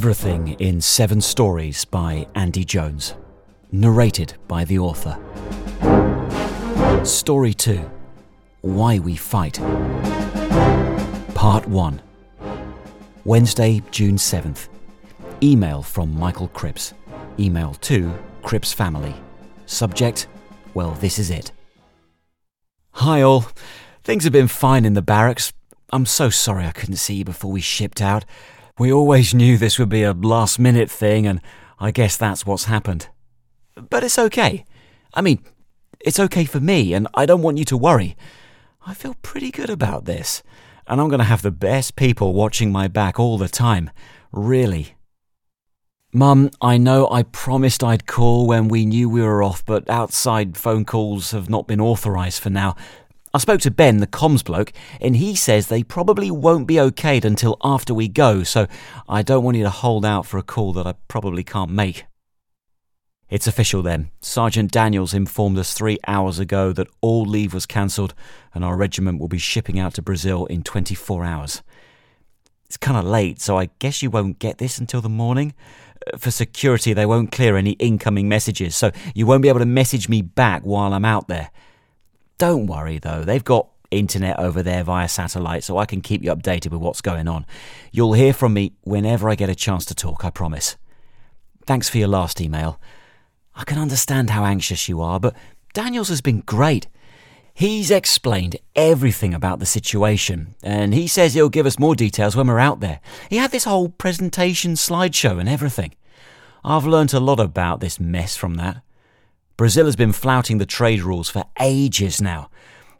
Everything in Seven Stories by Andy Jones. Narrated by the author. Story 2 Why We Fight. Part 1 Wednesday, June 7th. Email from Michael Cripps. Email to Cripps Family. Subject Well, this is it. Hi, all. Things have been fine in the barracks. I'm so sorry I couldn't see you before we shipped out. We always knew this would be a last minute thing, and I guess that's what's happened. But it's okay. I mean, it's okay for me, and I don't want you to worry. I feel pretty good about this, and I'm going to have the best people watching my back all the time. Really. Mum, I know I promised I'd call when we knew we were off, but outside phone calls have not been authorised for now. I spoke to Ben, the comms bloke, and he says they probably won't be okayed until after we go, so I don't want you to hold out for a call that I probably can't make. It's official then. Sergeant Daniels informed us three hours ago that all leave was cancelled and our regiment will be shipping out to Brazil in 24 hours. It's kind of late, so I guess you won't get this until the morning. Uh, for security, they won't clear any incoming messages, so you won't be able to message me back while I'm out there. Don't worry though, they've got internet over there via satellite, so I can keep you updated with what's going on. You'll hear from me whenever I get a chance to talk, I promise. Thanks for your last email. I can understand how anxious you are, but Daniels has been great. He's explained everything about the situation, and he says he'll give us more details when we're out there. He had this whole presentation slideshow and everything. I've learnt a lot about this mess from that. Brazil has been flouting the trade rules for ages now.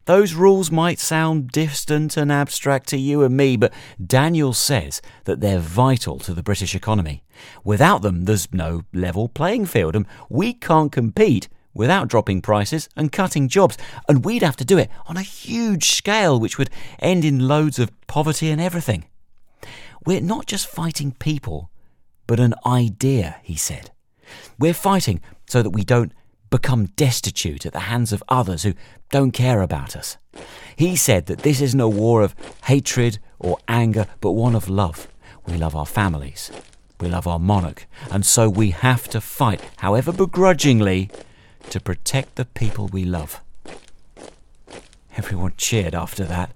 Those rules might sound distant and abstract to you and me, but Daniel says that they're vital to the British economy. Without them, there's no level playing field, and we can't compete without dropping prices and cutting jobs. And we'd have to do it on a huge scale, which would end in loads of poverty and everything. We're not just fighting people, but an idea, he said. We're fighting so that we don't become destitute at the hands of others who don't care about us. He said that this isn't a war of hatred or anger, but one of love. We love our families. We love our monarch. And so we have to fight, however begrudgingly, to protect the people we love. Everyone cheered after that.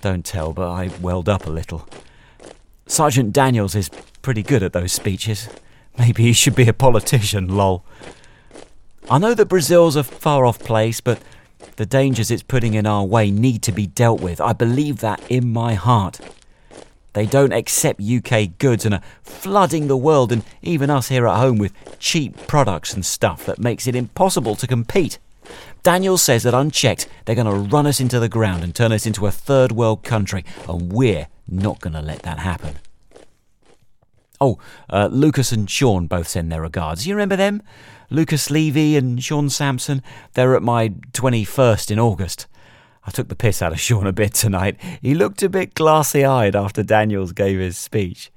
Don't tell, but I welled up a little. Sergeant Daniels is pretty good at those speeches. Maybe he should be a politician, lol. I know that Brazil's a far off place, but the dangers it's putting in our way need to be dealt with. I believe that in my heart. They don't accept UK goods and are flooding the world and even us here at home with cheap products and stuff that makes it impossible to compete. Daniel says that unchecked, they're going to run us into the ground and turn us into a third world country, and we're not going to let that happen. Oh, uh, Lucas and Sean both send their regards. You remember them? Lucas Levy and Sean Sampson. They're at my 21st in August. I took the piss out of Sean a bit tonight. He looked a bit glassy eyed after Daniels gave his speech.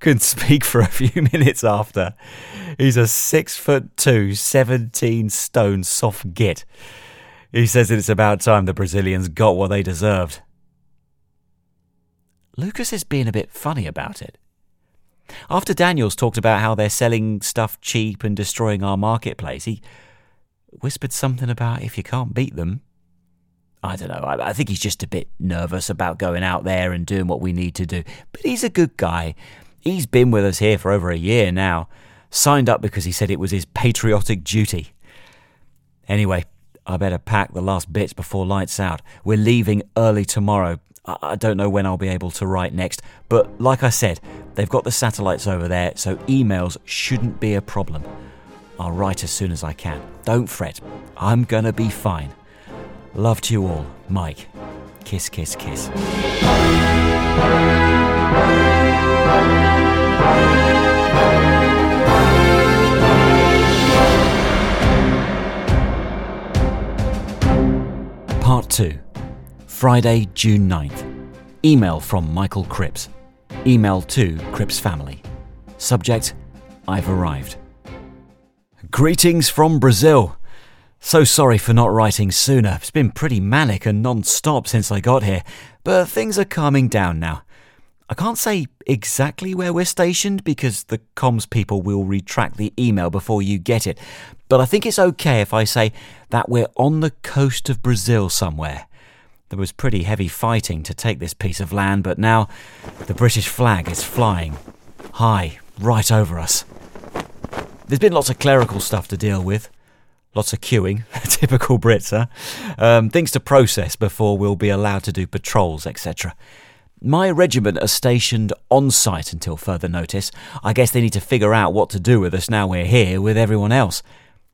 Couldn't speak for a few minutes after. He's a six foot two, 17 stone soft git. He says that it's about time the Brazilians got what they deserved. Lucas is being a bit funny about it. After Daniels talked about how they're selling stuff cheap and destroying our marketplace, he whispered something about if you can't beat them. I don't know. I, I, think he's just a bit nervous about going out there and doing what we need to do. But he's a good guy. He's been with us here for over a year now. Signed up because he said it was his patriotic duty. Anyway, I better pack the last bits before lights out. We're leaving early tomorrow. I don't know when I'll be able to write next, but like I said, they've got the satellites over there, so emails shouldn't be a problem. I'll write as soon as I can. Don't fret, I'm gonna be fine. Love to you all, Mike. Kiss, kiss, kiss. Part 2 Friday, June 9th. Email from Michael Cripps. Email to Cripps family. Subject I've arrived. Greetings from Brazil. So sorry for not writing sooner. It's been pretty manic and non stop since I got here, but things are calming down now. I can't say exactly where we're stationed because the comms people will retract the email before you get it, but I think it's okay if I say that we're on the coast of Brazil somewhere. There was pretty heavy fighting to take this piece of land, but now the British flag is flying high right over us. There's been lots of clerical stuff to deal with. Lots of queuing, typical Brits, huh? Um, things to process before we'll be allowed to do patrols, etc. My regiment are stationed on site until further notice. I guess they need to figure out what to do with us now we're here with everyone else.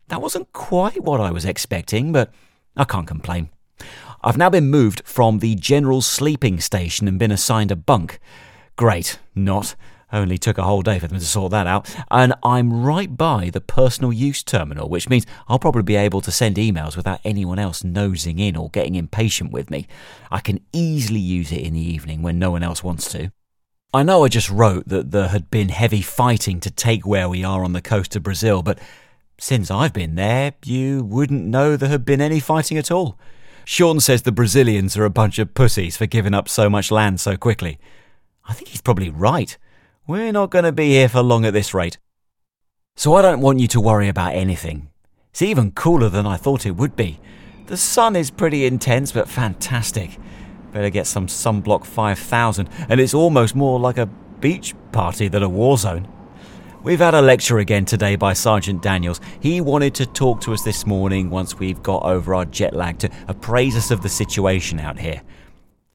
That wasn't quite what I was expecting, but I can't complain. I've now been moved from the general sleeping station and been assigned a bunk. Great, not. Only took a whole day for them to sort that out. And I'm right by the personal use terminal, which means I'll probably be able to send emails without anyone else nosing in or getting impatient with me. I can easily use it in the evening when no one else wants to. I know I just wrote that there had been heavy fighting to take where we are on the coast of Brazil, but since I've been there, you wouldn't know there had been any fighting at all. Sean says the Brazilians are a bunch of pussies for giving up so much land so quickly. I think he's probably right. We're not going to be here for long at this rate. So I don't want you to worry about anything. It's even cooler than I thought it would be. The sun is pretty intense but fantastic. Better get some sunblock 5000, and it's almost more like a beach party than a war zone. We've had a lecture again today by Sergeant Daniels. He wanted to talk to us this morning once we've got over our jet lag to appraise us of the situation out here.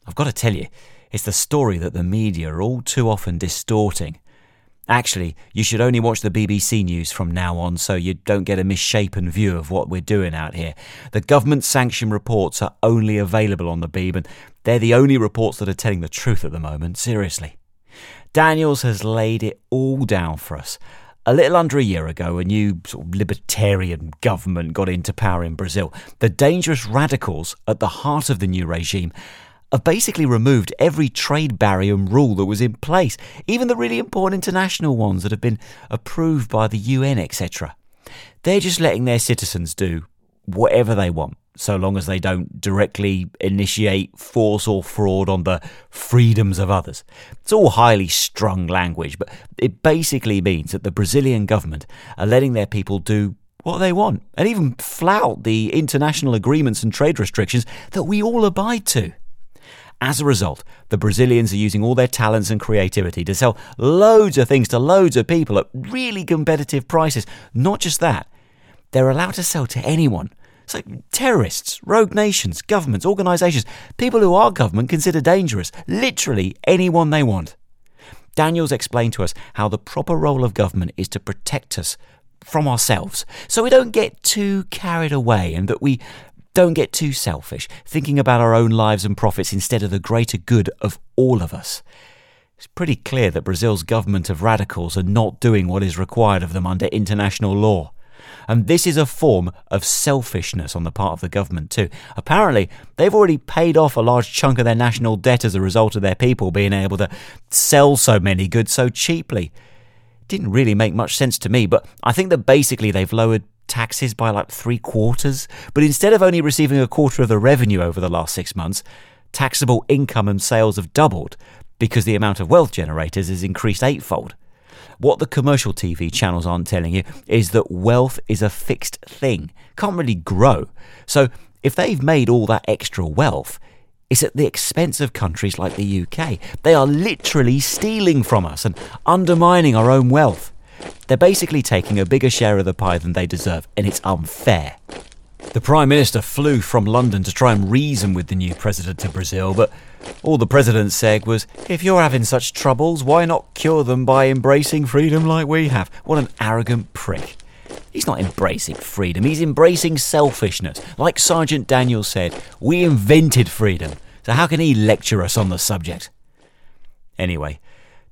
I've got to tell you, it's the story that the media are all too often distorting. Actually, you should only watch the BBC News from now on so you don't get a misshapen view of what we're doing out here. The government sanctioned reports are only available on the Beeb, and they're the only reports that are telling the truth at the moment, seriously. Daniels has laid it all down for us. A little under a year ago, a new sort of libertarian government got into power in Brazil. The dangerous radicals at the heart of the new regime have basically removed every trade barrier and rule that was in place, even the really important international ones that have been approved by the UN, etc. They're just letting their citizens do whatever they want so long as they don't directly initiate force or fraud on the freedoms of others. It's all highly strung language, but it basically means that the Brazilian government are letting their people do what they want and even flout the international agreements and trade restrictions that we all abide to. As a result, the Brazilians are using all their talents and creativity to sell loads of things to loads of people at really competitive prices. Not just that, they're allowed to sell to anyone so terrorists, rogue nations, governments, organisations, people who our government consider dangerous, literally anyone they want. Daniels explained to us how the proper role of government is to protect us from ourselves so we don't get too carried away and that we don't get too selfish, thinking about our own lives and profits instead of the greater good of all of us. It's pretty clear that Brazil's government of radicals are not doing what is required of them under international law. And this is a form of selfishness on the part of the government, too. Apparently, they've already paid off a large chunk of their national debt as a result of their people being able to sell so many goods so cheaply. Didn't really make much sense to me, but I think that basically they've lowered taxes by like three quarters. But instead of only receiving a quarter of the revenue over the last six months, taxable income and sales have doubled because the amount of wealth generators has increased eightfold. What the commercial TV channels aren't telling you is that wealth is a fixed thing, can't really grow. So if they've made all that extra wealth, it's at the expense of countries like the UK. They are literally stealing from us and undermining our own wealth. They're basically taking a bigger share of the pie than they deserve, and it's unfair. The Prime Minister flew from London to try and reason with the new President of Brazil, but all the President said was, if you're having such troubles, why not cure them by embracing freedom like we have? What an arrogant prick. He's not embracing freedom, he's embracing selfishness. Like Sergeant Daniel said, we invented freedom, so how can he lecture us on the subject? Anyway,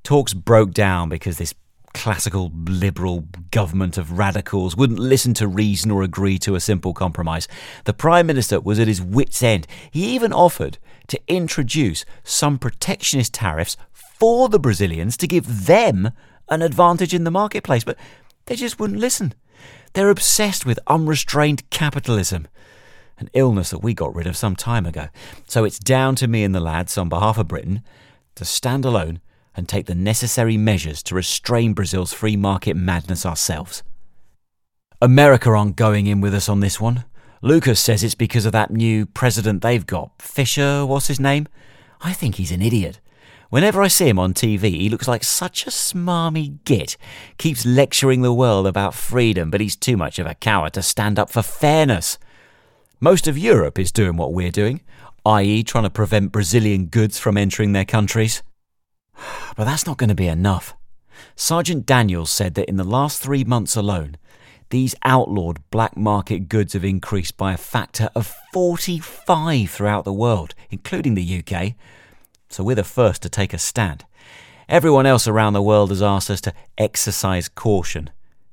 talks broke down because this classical liberal government of radicals wouldn't listen to reason or agree to a simple compromise. The Prime Minister was at his wits' end. He even offered to introduce some protectionist tariffs for the Brazilians to give them an advantage in the marketplace, but they just wouldn't listen. They're obsessed with unrestrained capitalism, an illness that we got rid of some time ago. So it's down to me and the lads on behalf of Britain to stand alone and take the necessary measures to restrain Brazil's free market madness ourselves. America aren't going in with us on this one. Lucas says it's because of that new president they've got. Fisher, what's his name? I think he's an idiot. Whenever I see him on TV, he looks like such a smarmy git. Keeps lecturing the world about freedom, but he's too much of a coward to stand up for fairness. Most of Europe is doing what we're doing, i.e., trying to prevent Brazilian goods from entering their countries. But that's not going to be enough. Sergeant Daniels said that in the last three months alone, these outlawed black market goods have increased by a factor of 45 throughout the world, including the UK. So we're the first to take a stand. Everyone else around the world has asked us to exercise caution.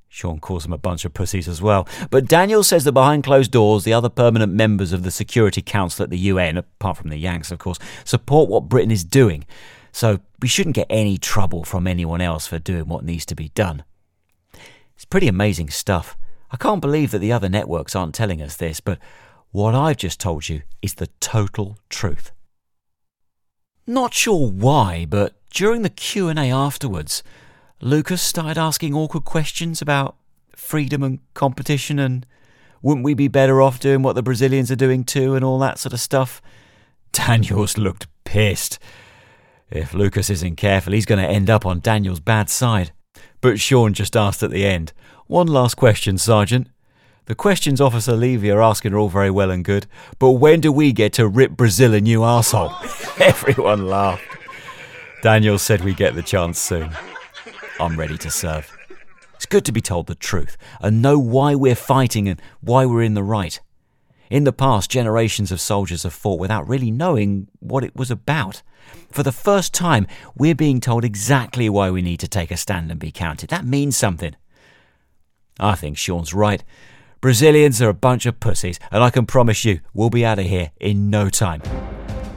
Sean calls them a bunch of pussies as well. But Daniel says that behind closed doors, the other permanent members of the Security Council at the UN, apart from the Yanks, of course, support what Britain is doing. So we shouldn't get any trouble from anyone else for doing what needs to be done. It's pretty amazing stuff. I can't believe that the other networks aren't telling us this, but what I've just told you is the total truth. Not sure why, but during the Q&A afterwards, Lucas started asking awkward questions about freedom and competition and wouldn't we be better off doing what the Brazilians are doing too and all that sort of stuff. Daniels looked pissed. If Lucas isn't careful, he's going to end up on Daniel's bad side. But Sean just asked at the end, One last question, Sergeant. The questions Officer Levy are asking are all very well and good, but when do we get to rip Brazil a new arsehole? Everyone laughed. Daniel said we get the chance soon. I'm ready to serve. It's good to be told the truth and know why we're fighting and why we're in the right. In the past, generations of soldiers have fought without really knowing what it was about. For the first time, we're being told exactly why we need to take a stand and be counted. That means something. I think Sean's right. Brazilians are a bunch of pussies, and I can promise you we'll be out of here in no time.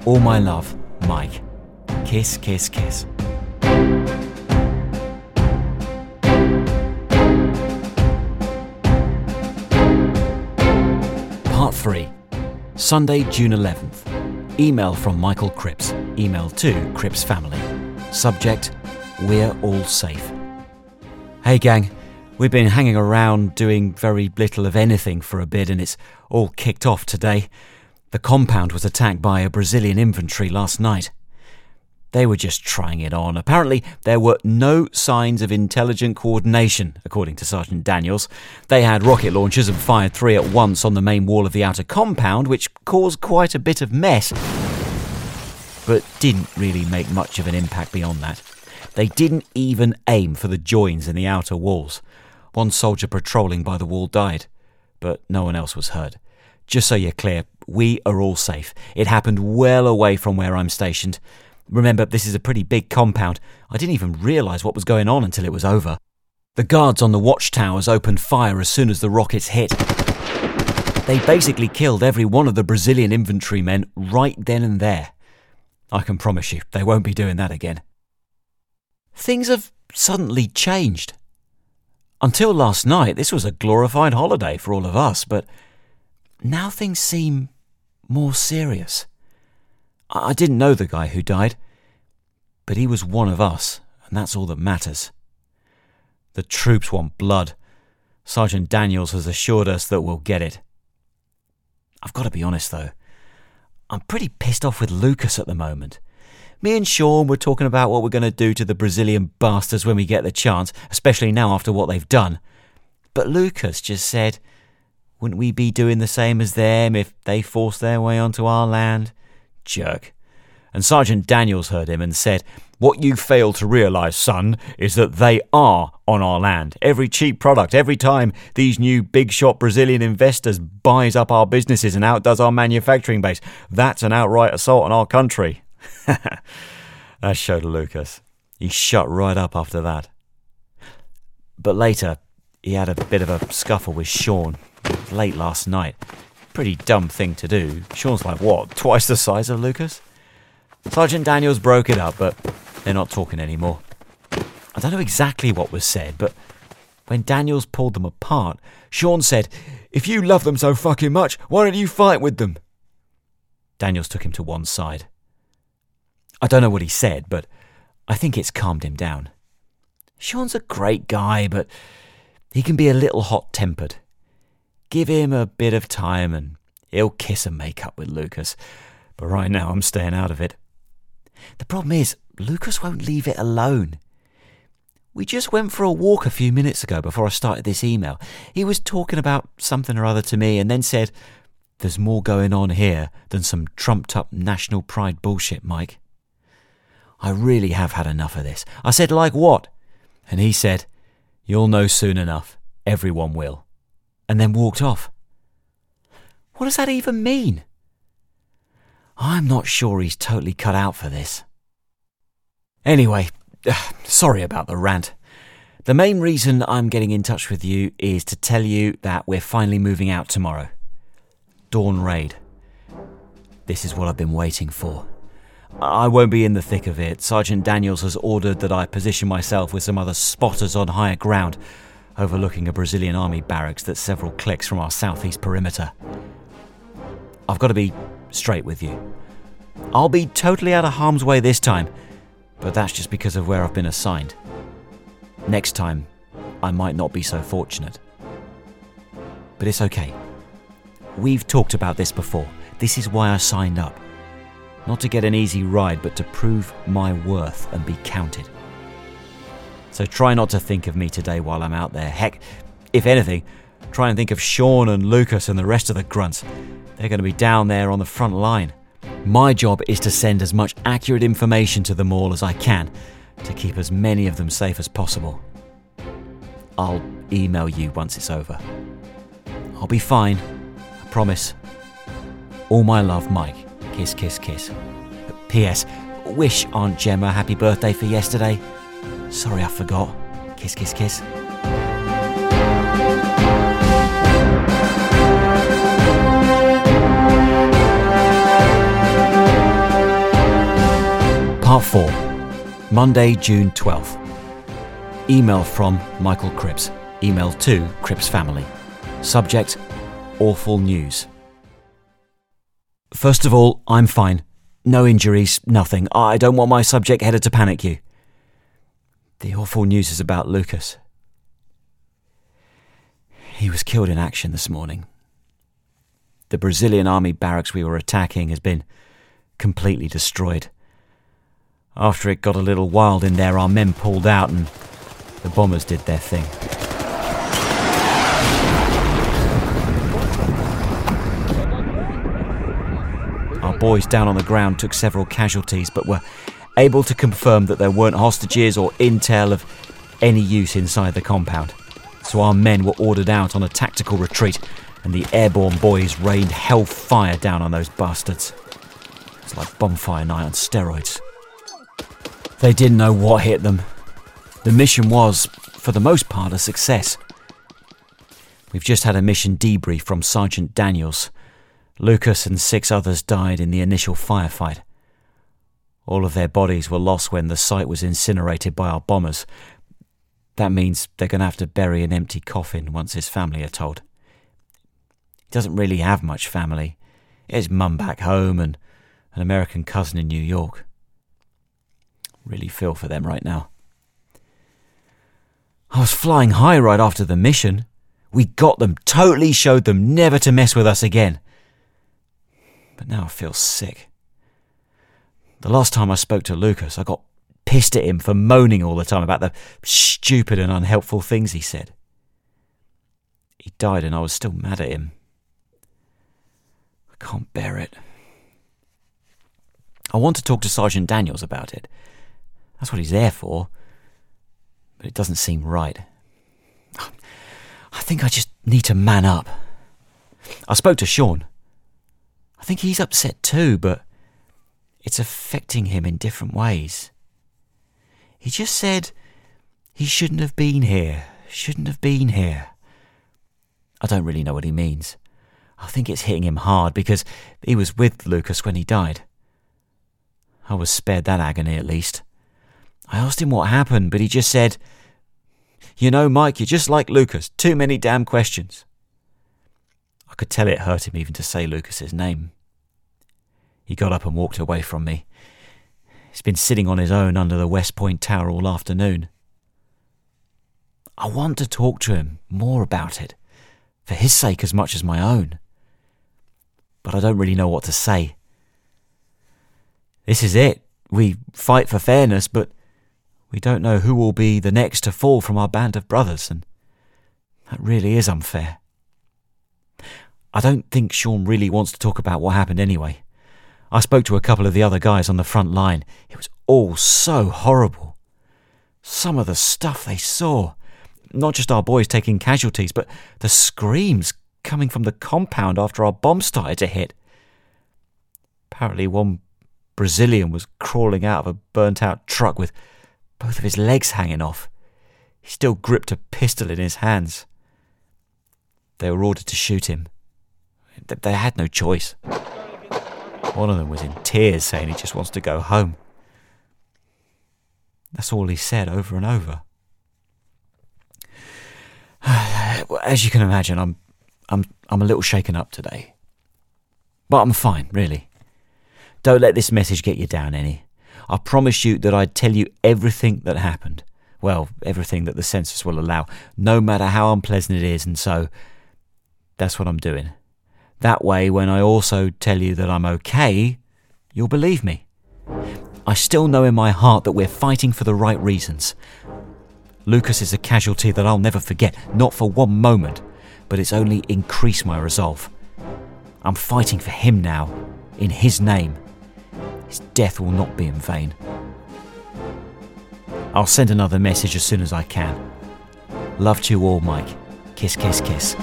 All my love, Mike. Kiss, kiss, kiss. Part 3 Sunday, June 11th. Email from Michael Cripps. Email to Cripps family. Subject We're all safe. Hey, gang. We've been hanging around doing very little of anything for a bit, and it's all kicked off today. The compound was attacked by a Brazilian infantry last night. They were just trying it on. Apparently, there were no signs of intelligent coordination, according to Sergeant Daniels. They had rocket launchers and fired three at once on the main wall of the outer compound, which caused quite a bit of mess, but didn't really make much of an impact beyond that. They didn't even aim for the joins in the outer walls. One soldier patrolling by the wall died, but no one else was hurt. Just so you're clear, we are all safe. It happened well away from where I'm stationed. Remember, this is a pretty big compound. I didn't even realise what was going on until it was over. The guards on the watchtowers opened fire as soon as the rockets hit. They basically killed every one of the Brazilian infantrymen right then and there. I can promise you, they won't be doing that again. Things have suddenly changed. Until last night, this was a glorified holiday for all of us, but now things seem more serious. I didn't know the guy who died, but he was one of us, and that's all that matters. The troops want blood. Sergeant Daniels has assured us that we'll get it. I've got to be honest, though. I'm pretty pissed off with Lucas at the moment. Me and Sean were talking about what we're going to do to the Brazilian bastards when we get the chance, especially now after what they've done. But Lucas just said, wouldn't we be doing the same as them if they forced their way onto our land? Jerk. And Sergeant Daniels heard him and said, What you fail to realise, son, is that they are on our land. Every cheap product, every time these new big shot Brazilian investors buys up our businesses and outdoes our manufacturing base, that's an outright assault on our country. that showed Lucas. He shut right up after that. But later, he had a bit of a scuffle with Sean late last night. Pretty dumb thing to do. Sean's like, what, twice the size of Lucas? Sergeant Daniels broke it up, but they're not talking anymore. I don't know exactly what was said, but when Daniels pulled them apart, Sean said, If you love them so fucking much, why don't you fight with them? Daniels took him to one side. I don't know what he said, but I think it's calmed him down. Sean's a great guy, but he can be a little hot tempered. Give him a bit of time and he'll kiss and make up with Lucas. But right now I'm staying out of it. The problem is, Lucas won't leave it alone. We just went for a walk a few minutes ago before I started this email. He was talking about something or other to me and then said, There's more going on here than some trumped up national pride bullshit, Mike. I really have had enough of this. I said, Like what? And he said, You'll know soon enough. Everyone will. And then walked off. What does that even mean? I'm not sure he's totally cut out for this. Anyway, uh, sorry about the rant. The main reason I'm getting in touch with you is to tell you that we're finally moving out tomorrow. Dawn Raid. This is what I've been waiting for. I won't be in the thick of it. Sergeant Daniels has ordered that I position myself with some other spotters on higher ground, overlooking a Brazilian army barracks that's several clicks from our southeast perimeter. I've got to be straight with you. I'll be totally out of harm's way this time, but that's just because of where I've been assigned. Next time, I might not be so fortunate. But it's okay. We've talked about this before. This is why I signed up. Not to get an easy ride, but to prove my worth and be counted. So try not to think of me today while I'm out there. Heck, if anything, try and think of Sean and Lucas and the rest of the grunts. They're going to be down there on the front line. My job is to send as much accurate information to them all as I can to keep as many of them safe as possible. I'll email you once it's over. I'll be fine, I promise. All my love, Mike. Kiss, kiss, kiss. P.S. Wish Aunt Gemma happy birthday for yesterday. Sorry I forgot. Kiss, kiss, kiss. Part 4 Monday, June 12th. Email from Michael Cripps. Email to Cripps family. Subject Awful news. First of all, I'm fine. No injuries, nothing. I don't want my subject headed to panic you. The awful news is about Lucas. He was killed in action this morning. The Brazilian army barracks we were attacking has been completely destroyed. After it got a little wild in there, our men pulled out and the bombers did their thing. Our boys down on the ground took several casualties, but were able to confirm that there weren't hostages or intel of any use inside the compound. So our men were ordered out on a tactical retreat, and the airborne boys rained hellfire down on those bastards. It's like bonfire night on steroids. They didn't know what hit them. The mission was, for the most part, a success. We've just had a mission debrief from Sergeant Daniels. Lucas and six others died in the initial firefight. All of their bodies were lost when the site was incinerated by our bombers. That means they're going to have to bury an empty coffin once his family are told. He doesn't really have much family. His mum back home and an American cousin in New York. Really feel for them right now. I was flying high right after the mission. We got them, totally showed them never to mess with us again. But now I feel sick. The last time I spoke to Lucas, I got pissed at him for moaning all the time about the stupid and unhelpful things he said. He died and I was still mad at him. I can't bear it. I want to talk to Sergeant Daniels about it. That's what he's there for. But it doesn't seem right. I think I just need to man up. I spoke to Sean. I think he's upset too, but it's affecting him in different ways. He just said he shouldn't have been here, shouldn't have been here. I don't really know what he means. I think it's hitting him hard because he was with Lucas when he died. I was spared that agony at least. I asked him what happened, but he just said, You know, Mike, you're just like Lucas. Too many damn questions. I could tell it hurt him even to say Lucas's name. He got up and walked away from me. He's been sitting on his own under the West Point Tower all afternoon. I want to talk to him more about it, for his sake as much as my own. But I don't really know what to say. This is it. We fight for fairness, but we don't know who will be the next to fall from our band of brothers, and that really is unfair. I don't think Sean really wants to talk about what happened anyway. I spoke to a couple of the other guys on the front line. It was all so horrible. Some of the stuff they saw. Not just our boys taking casualties, but the screams coming from the compound after our bomb started to hit. Apparently, one Brazilian was crawling out of a burnt out truck with both of his legs hanging off. He still gripped a pistol in his hands. They were ordered to shoot him. They had no choice. One of them was in tears, saying he just wants to go home. That's all he said over and over. As you can imagine, I'm, I'm, I'm a little shaken up today. But I'm fine, really. Don't let this message get you down any. I promised you that I'd tell you everything that happened. Well, everything that the census will allow, no matter how unpleasant it is, and so that's what I'm doing. That way, when I also tell you that I'm okay, you'll believe me. I still know in my heart that we're fighting for the right reasons. Lucas is a casualty that I'll never forget, not for one moment, but it's only increased my resolve. I'm fighting for him now, in his name. His death will not be in vain. I'll send another message as soon as I can. Love to you all, Mike. Kiss, kiss, kiss.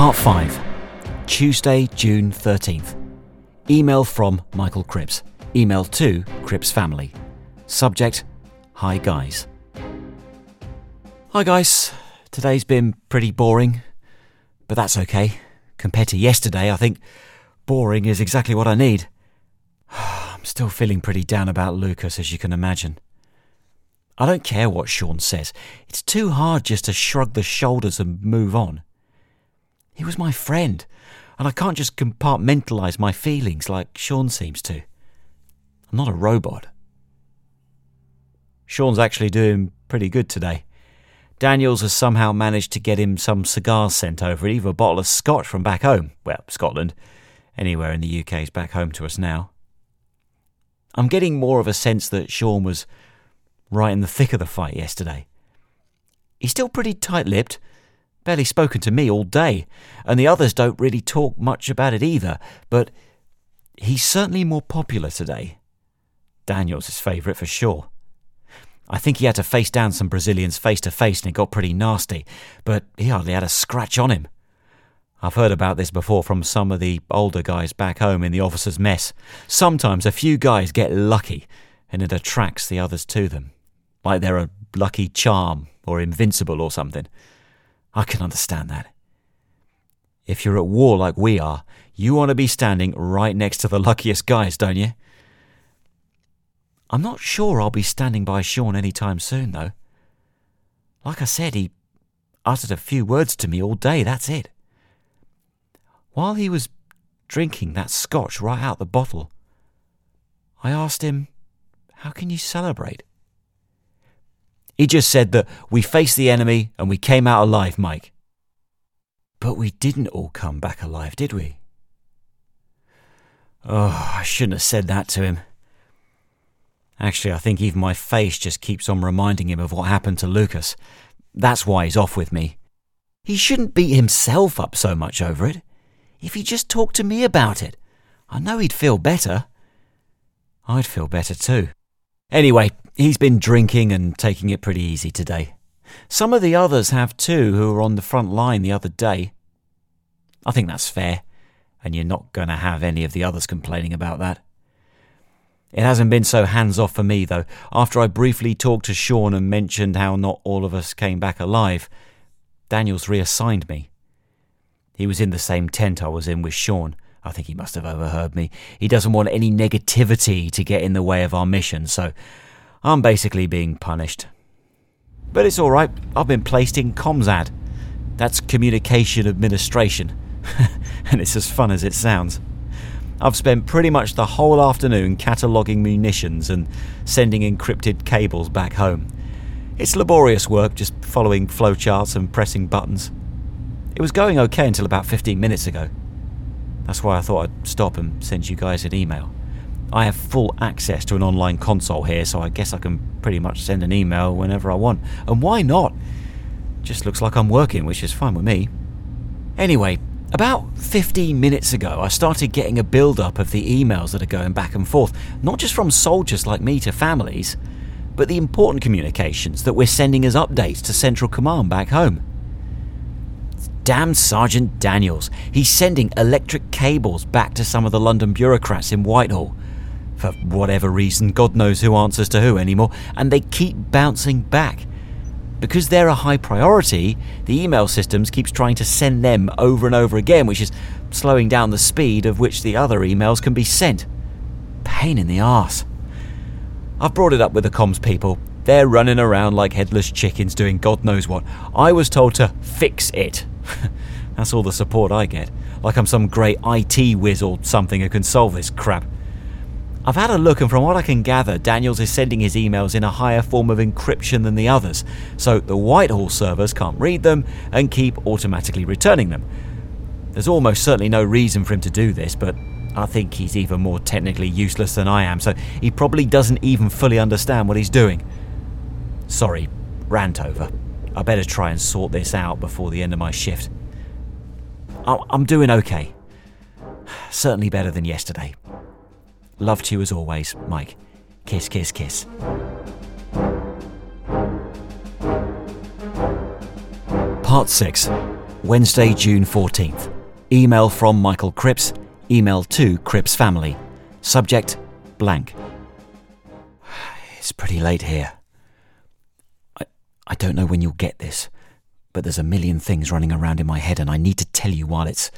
Part 5 Tuesday, June 13th. Email from Michael Cripps. Email to Cripps family. Subject Hi guys. Hi, guys. Today's been pretty boring, but that's okay. Compared to yesterday, I think boring is exactly what I need. I'm still feeling pretty down about Lucas, as you can imagine. I don't care what Sean says, it's too hard just to shrug the shoulders and move on. He was my friend, and I can't just compartmentalise my feelings like Sean seems to. I'm not a robot. Sean's actually doing pretty good today. Daniels has somehow managed to get him some cigars sent over, even a bottle of scotch from back home. Well, Scotland. Anywhere in the UK is back home to us now. I'm getting more of a sense that Sean was right in the thick of the fight yesterday. He's still pretty tight lipped, barely spoken to me all day, and the others don't really talk much about it either, but he's certainly more popular today. Daniel's his favourite for sure. I think he had to face down some Brazilians face to face and it got pretty nasty, but he hardly had a scratch on him. I've heard about this before from some of the older guys back home in the officers' mess. Sometimes a few guys get lucky and it attracts the others to them, like they're a lucky charm or invincible or something. I can understand that. If you're at war like we are, you want to be standing right next to the luckiest guys, don't you? I'm not sure I'll be standing by Sean any time soon, though. Like I said, he uttered a few words to me all day, that's it. While he was drinking that scotch right out the bottle, I asked him, How can you celebrate? He just said that we faced the enemy and we came out alive, Mike. But we didn't all come back alive, did we? Oh, I shouldn't have said that to him. Actually, I think even my face just keeps on reminding him of what happened to Lucas. That's why he's off with me. He shouldn't beat himself up so much over it. If he just talked to me about it, I know he'd feel better. I'd feel better too. Anyway, he's been drinking and taking it pretty easy today. Some of the others have too, who were on the front line the other day. I think that's fair, and you're not going to have any of the others complaining about that. It hasn't been so hands off for me, though. After I briefly talked to Sean and mentioned how not all of us came back alive, Daniels reassigned me. He was in the same tent I was in with Sean. I think he must have overheard me. He doesn't want any negativity to get in the way of our mission, so I'm basically being punished. But it's alright, I've been placed in ComSAD. That's communication administration. and it's as fun as it sounds. I've spent pretty much the whole afternoon cataloguing munitions and sending encrypted cables back home. It's laborious work just following flowcharts and pressing buttons. It was going okay until about 15 minutes ago. That's why I thought I'd stop and send you guys an email. I have full access to an online console here, so I guess I can pretty much send an email whenever I want. And why not? Just looks like I'm working, which is fine with me. Anyway, about 15 minutes ago, I started getting a build up of the emails that are going back and forth, not just from soldiers like me to families, but the important communications that we're sending as updates to Central Command back home. Damn Sergeant Daniels, he's sending electric cables back to some of the London bureaucrats in Whitehall. For whatever reason, God knows who answers to who anymore, and they keep bouncing back. Because they're a high priority, the email systems keeps trying to send them over and over again, which is slowing down the speed of which the other emails can be sent. Pain in the arse. I've brought it up with the comms people. They're running around like headless chickens doing God knows what. I was told to fix it. That's all the support I get. Like I'm some great IT whiz or something who can solve this crap. I've had a look, and from what I can gather, Daniels is sending his emails in a higher form of encryption than the others, so the Whitehall servers can't read them and keep automatically returning them. There's almost certainly no reason for him to do this, but I think he's even more technically useless than I am, so he probably doesn't even fully understand what he's doing. Sorry, rant over. I better try and sort this out before the end of my shift. I'm doing okay. Certainly better than yesterday. Love to you as always, Mike. Kiss, kiss, kiss. Part 6, Wednesday, June 14th. Email from Michael Cripps. Email to Cripps family. Subject blank. It's pretty late here. I, I don't know when you'll get this, but there's a million things running around in my head, and I need to tell you while it's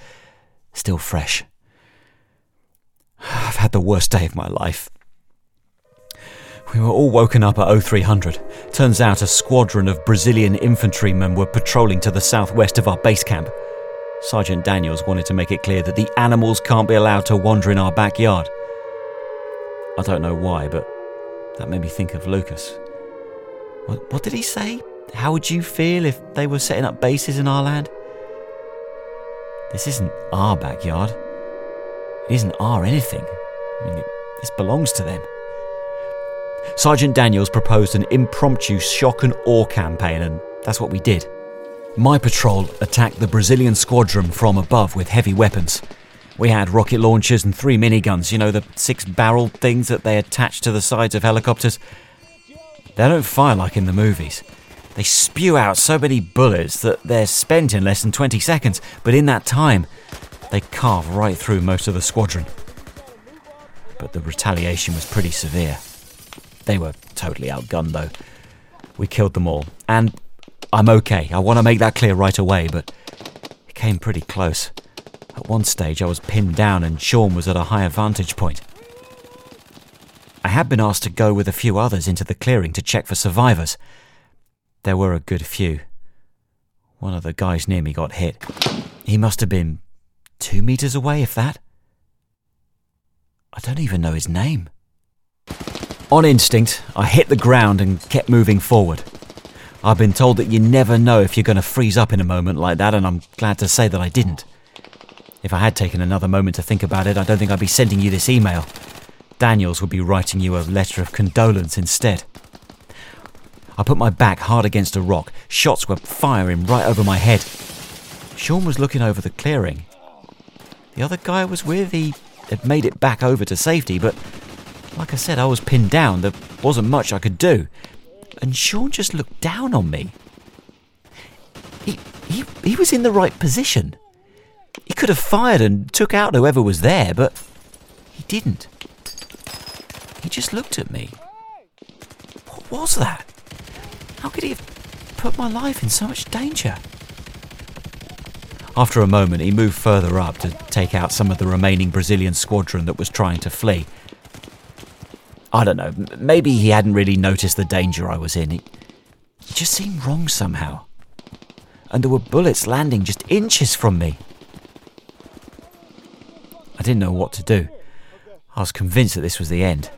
still fresh. I've had the worst day of my life. We were all woken up at 0300. Turns out a squadron of Brazilian infantrymen were patrolling to the southwest of our base camp. Sergeant Daniels wanted to make it clear that the animals can't be allowed to wander in our backyard. I don't know why, but that made me think of Lucas. What, what did he say? How would you feel if they were setting up bases in our land? This isn't our backyard. It isn't our anything. I mean, it, this belongs to them. Sergeant Daniels proposed an impromptu shock and awe campaign, and that's what we did. My patrol attacked the Brazilian squadron from above with heavy weapons. We had rocket launchers and three miniguns, you know, the six barreled things that they attach to the sides of helicopters. They don't fire like in the movies. They spew out so many bullets that they're spent in less than 20 seconds, but in that time, they carve right through most of the squadron. But the retaliation was pretty severe. They were totally outgunned, though. We killed them all, and I'm okay. I want to make that clear right away, but it came pretty close. At one stage, I was pinned down, and Sean was at a higher vantage point. I had been asked to go with a few others into the clearing to check for survivors. There were a good few. One of the guys near me got hit. He must have been two meters away, if that. I don't even know his name. On instinct, I hit the ground and kept moving forward. I've been told that you never know if you're going to freeze up in a moment like that, and I'm glad to say that I didn't. If I had taken another moment to think about it, I don't think I'd be sending you this email. Daniels would be writing you a letter of condolence instead. I put my back hard against a rock. Shots were firing right over my head. Sean was looking over the clearing. The other guy I was with, he had made it back over to safety, but like I said, I was pinned down. There wasn't much I could do. And Sean just looked down on me. He, he, he was in the right position. He could have fired and took out whoever was there, but he didn't. He just looked at me. What was that? How could he have put my life in so much danger? After a moment, he moved further up to take out some of the remaining Brazilian squadron that was trying to flee. I don't know, maybe he hadn't really noticed the danger I was in. It, it just seemed wrong somehow. and there were bullets landing just inches from me. I didn't know what to do. I was convinced that this was the end.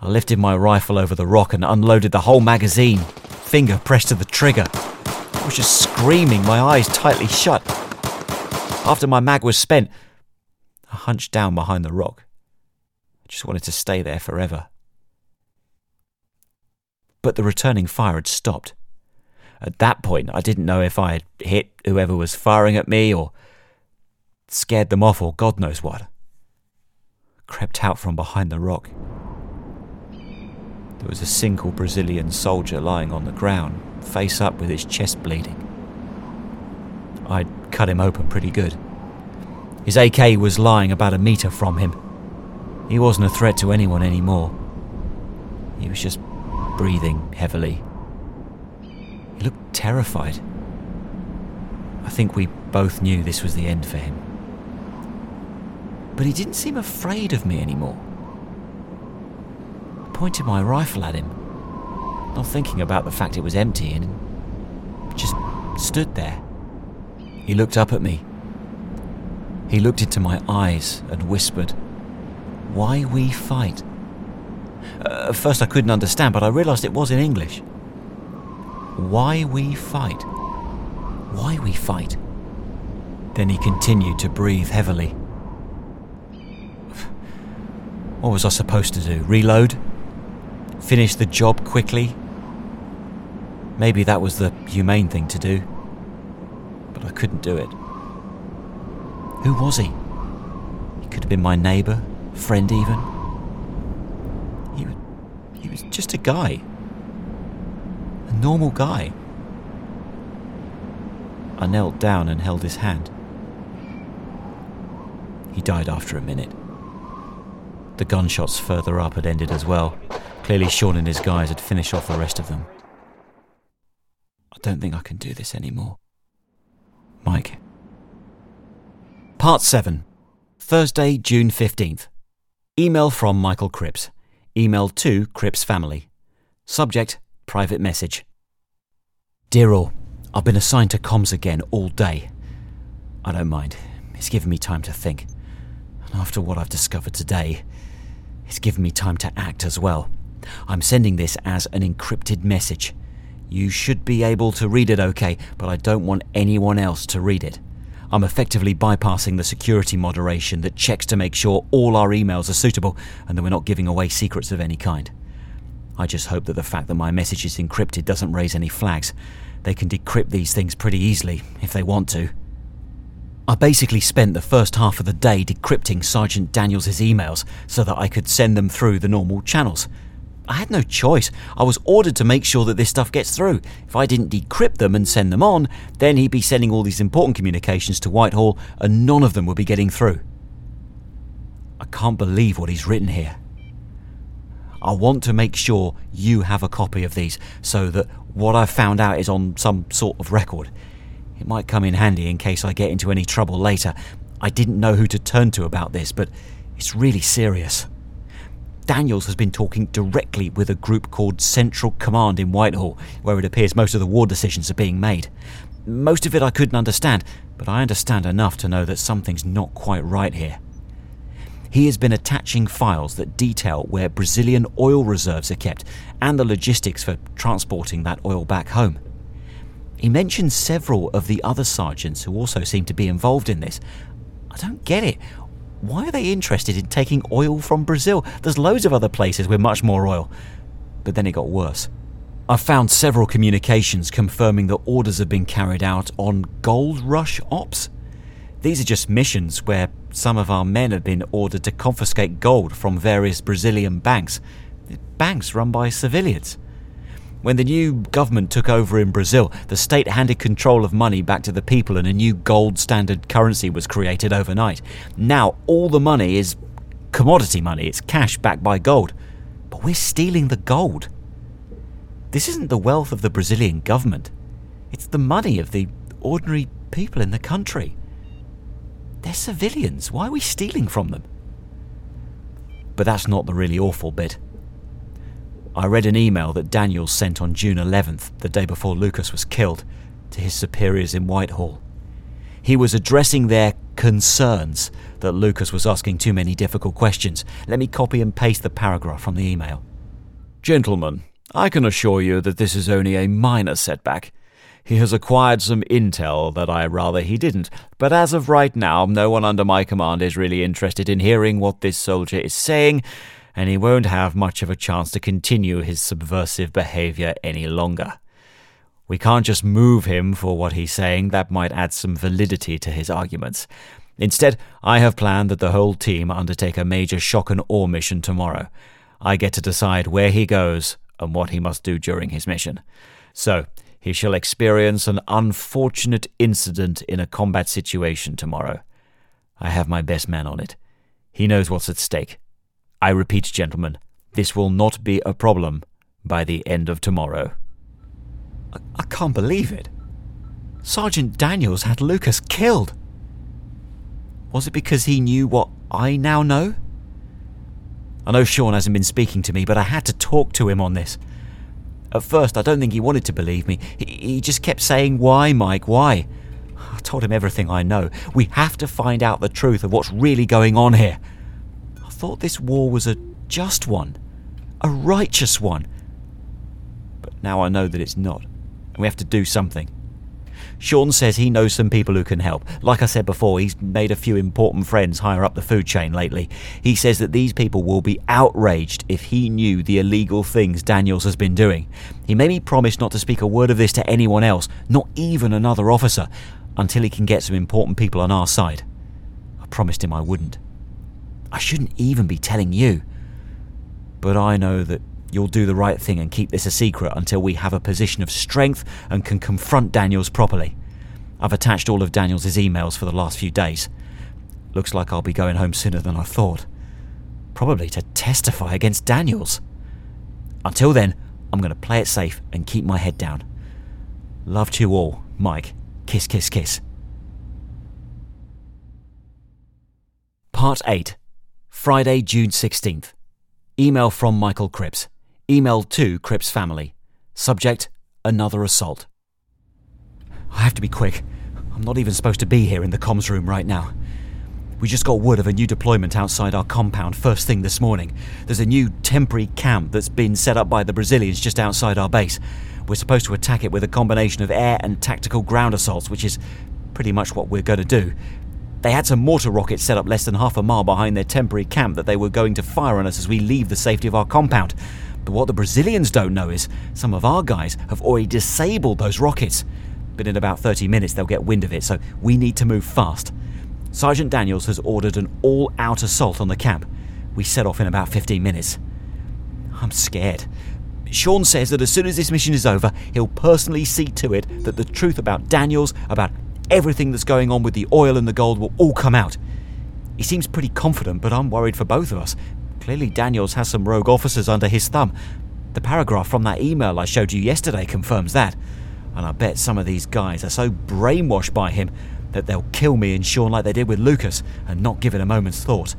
I lifted my rifle over the rock and unloaded the whole magazine, finger pressed to the trigger. I was just screaming, my eyes tightly shut. After my mag was spent, I hunched down behind the rock. I just wanted to stay there forever. But the returning fire had stopped. At that point, I didn't know if I had hit whoever was firing at me or scared them off or God knows what. I crept out from behind the rock. There was a single Brazilian soldier lying on the ground, face up with his chest bleeding. I'd cut him open pretty good. His AK was lying about a metre from him. He wasn't a threat to anyone anymore. He was just breathing heavily. He looked terrified. I think we both knew this was the end for him. But he didn't seem afraid of me anymore. I pointed my rifle at him, not thinking about the fact it was empty, and just stood there. He looked up at me. He looked into my eyes and whispered, Why we fight? Uh, at first I couldn't understand, but I realised it was in English. Why we fight? Why we fight? Then he continued to breathe heavily. What was I supposed to do? Reload? Finish the job quickly? Maybe that was the humane thing to do. But I couldn't do it. Who was he? He could have been my neighbour, friend even. He, he was just a guy. A normal guy. I knelt down and held his hand. He died after a minute. The gunshots further up had ended as well. Clearly, Sean and his guys had finished off the rest of them. I don't think I can do this anymore. Mike. Part 7. Thursday, June 15th. Email from Michael Cripps. Email to Cripps family. Subject Private message. Dear all, I've been assigned to comms again all day. I don't mind. It's given me time to think. And after what I've discovered today, it's given me time to act as well. I'm sending this as an encrypted message. You should be able to read it okay, but I don't want anyone else to read it. I'm effectively bypassing the security moderation that checks to make sure all our emails are suitable and that we're not giving away secrets of any kind. I just hope that the fact that my message is encrypted doesn't raise any flags. They can decrypt these things pretty easily, if they want to. I basically spent the first half of the day decrypting Sergeant Daniels' emails so that I could send them through the normal channels. I had no choice. I was ordered to make sure that this stuff gets through. If I didn't decrypt them and send them on, then he'd be sending all these important communications to Whitehall and none of them would be getting through. I can't believe what he's written here. I want to make sure you have a copy of these so that what I've found out is on some sort of record. It might come in handy in case I get into any trouble later. I didn't know who to turn to about this, but it's really serious. Daniels has been talking directly with a group called Central Command in Whitehall, where it appears most of the war decisions are being made. Most of it I couldn't understand, but I understand enough to know that something's not quite right here. He has been attaching files that detail where Brazilian oil reserves are kept and the logistics for transporting that oil back home. He mentions several of the other sergeants who also seem to be involved in this. I don't get it. Why are they interested in taking oil from Brazil? There's loads of other places with much more oil. But then it got worse. I've found several communications confirming that orders have been carried out on gold rush ops. These are just missions where some of our men have been ordered to confiscate gold from various Brazilian banks. Banks run by civilians. When the new government took over in Brazil, the state handed control of money back to the people and a new gold standard currency was created overnight. Now all the money is commodity money, it's cash backed by gold. But we're stealing the gold. This isn't the wealth of the Brazilian government, it's the money of the ordinary people in the country. They're civilians. Why are we stealing from them? But that's not the really awful bit. I read an email that Daniels sent on June 11th, the day before Lucas was killed. to his superiors in Whitehall. He was addressing their concerns that Lucas was asking too many difficult questions. Let me copy and paste the paragraph from the email. Gentlemen, I can assure you that this is only a minor setback. He has acquired some intel that I rather he didn't, but as of right now, no one under my command is really interested in hearing what this soldier is saying, and he won't have much of a chance to continue his subversive behavior any longer. We can't just move him for what he's saying, that might add some validity to his arguments. Instead, I have planned that the whole team undertake a major shock and awe mission tomorrow. I get to decide where he goes and what he must do during his mission. So, he shall experience an unfortunate incident in a combat situation tomorrow. I have my best man on it. He knows what's at stake. I repeat, gentlemen, this will not be a problem by the end of tomorrow. I, I can't believe it. Sergeant Daniels had Lucas killed. Was it because he knew what I now know? I know Sean hasn't been speaking to me, but I had to talk to him on this. At first, I don't think he wanted to believe me. He, he just kept saying, Why, Mike, why? I told him everything I know. We have to find out the truth of what's really going on here. I thought this war was a just one, a righteous one. But now I know that it's not, and we have to do something. Sean says he knows some people who can help. Like I said before, he's made a few important friends higher up the food chain lately. He says that these people will be outraged if he knew the illegal things Daniels has been doing. He made me promise not to speak a word of this to anyone else, not even another officer, until he can get some important people on our side. I promised him I wouldn't. I shouldn't even be telling you. But I know that you'll do the right thing and keep this a secret until we have a position of strength and can confront Daniels properly. I've attached all of Daniels' emails for the last few days. Looks like I'll be going home sooner than I thought. Probably to testify against Daniels. Until then, I'm going to play it safe and keep my head down. Love to you all, Mike. Kiss, kiss, kiss. Part 8 Friday, June 16th. Email from Michael Cripps. Email to Cripps family. Subject Another assault. I have to be quick. I'm not even supposed to be here in the comms room right now. We just got word of a new deployment outside our compound first thing this morning. There's a new temporary camp that's been set up by the Brazilians just outside our base. We're supposed to attack it with a combination of air and tactical ground assaults, which is pretty much what we're going to do. They had some mortar rockets set up less than half a mile behind their temporary camp that they were going to fire on us as we leave the safety of our compound. But what the Brazilians don't know is some of our guys have already disabled those rockets. But in about 30 minutes, they'll get wind of it, so we need to move fast. Sergeant Daniels has ordered an all out assault on the camp. We set off in about 15 minutes. I'm scared. Sean says that as soon as this mission is over, he'll personally see to it that the truth about Daniels, about everything that's going on with the oil and the gold, will all come out. He seems pretty confident, but I'm worried for both of us. Clearly, Daniels has some rogue officers under his thumb. The paragraph from that email I showed you yesterday confirms that. And I bet some of these guys are so brainwashed by him that they'll kill me and Sean like they did with Lucas and not give it a moment's thought.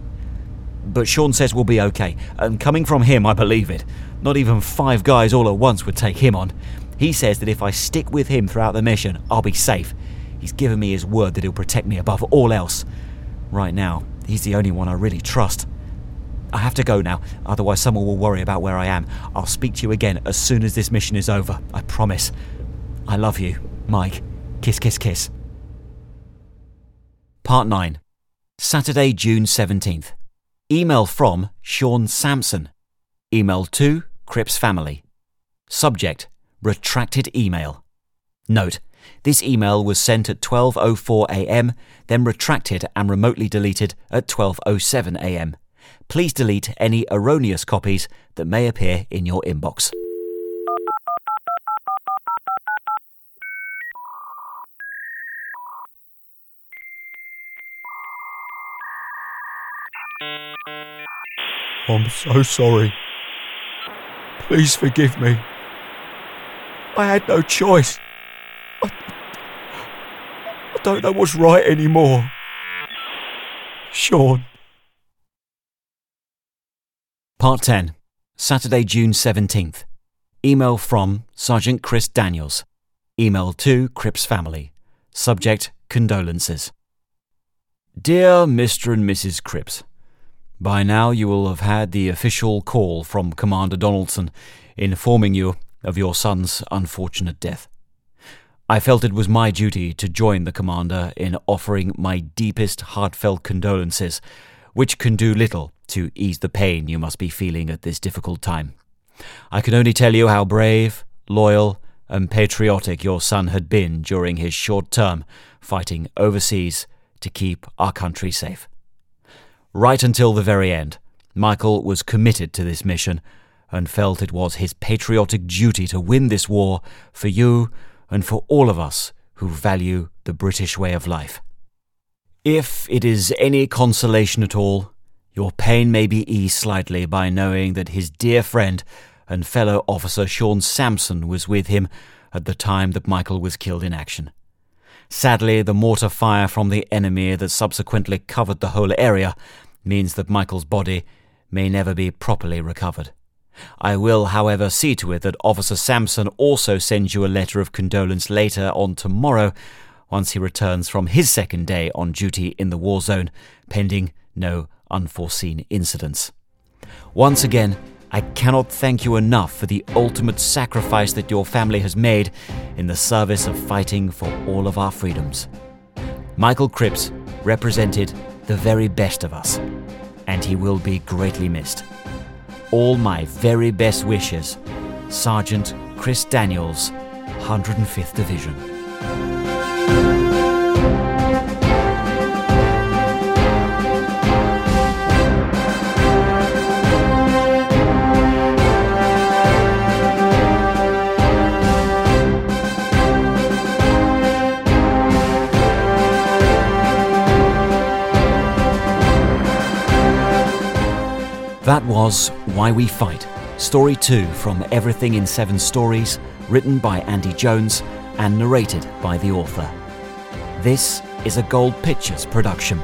But Sean says we'll be okay, and coming from him, I believe it. Not even five guys all at once would take him on. He says that if I stick with him throughout the mission, I'll be safe. He's given me his word that he'll protect me above all else. Right now, he's the only one I really trust. I have to go now, otherwise, someone will worry about where I am. I'll speak to you again as soon as this mission is over, I promise. I love you, Mike. Kiss, kiss, kiss. Part 9 Saturday, June 17th. Email from Sean Sampson. Email to Cripps Family. Subject Retracted email. Note this email was sent at 12:04 a.m., then retracted and remotely deleted at 12:07 a.m please delete any erroneous copies that may appear in your inbox. I'm so sorry. Please forgive me. I had no choice. I, I don't know what's right anymore. Sean. Part 10, Saturday, June 17th. Email from Sergeant Chris Daniels. Email to Cripps Family. Subject Condolences. Dear Mr. and Mrs. Cripps, by now you will have had the official call from Commander Donaldson informing you of your son's unfortunate death. I felt it was my duty to join the commander in offering my deepest heartfelt condolences, which can do little to ease the pain you must be feeling at this difficult time. I can only tell you how brave, loyal, and patriotic your son had been during his short term fighting overseas to keep our country safe. Right until the very end, Michael was committed to this mission and felt it was his patriotic duty to win this war for you and for all of us who value the British way of life. If it is any consolation at all, your pain may be eased slightly by knowing that his dear friend and fellow officer Sean Sampson was with him at the time that Michael was killed in action. Sadly, the mortar fire from the enemy that subsequently covered the whole area means that Michael's body may never be properly recovered. I will, however, see to it that Officer Sampson also sends you a letter of condolence later on tomorrow, once he returns from his second day on duty in the war zone, pending no unforeseen incidents. Once again, I cannot thank you enough for the ultimate sacrifice that your family has made in the service of fighting for all of our freedoms. Michael Cripps represented the very best of us, and he will be greatly missed. All my very best wishes, Sergeant Chris Daniels, 105th Division. That was Why We Fight, Story 2 from Everything in Seven Stories, written by Andy Jones and narrated by the author. This is a Gold Pictures production.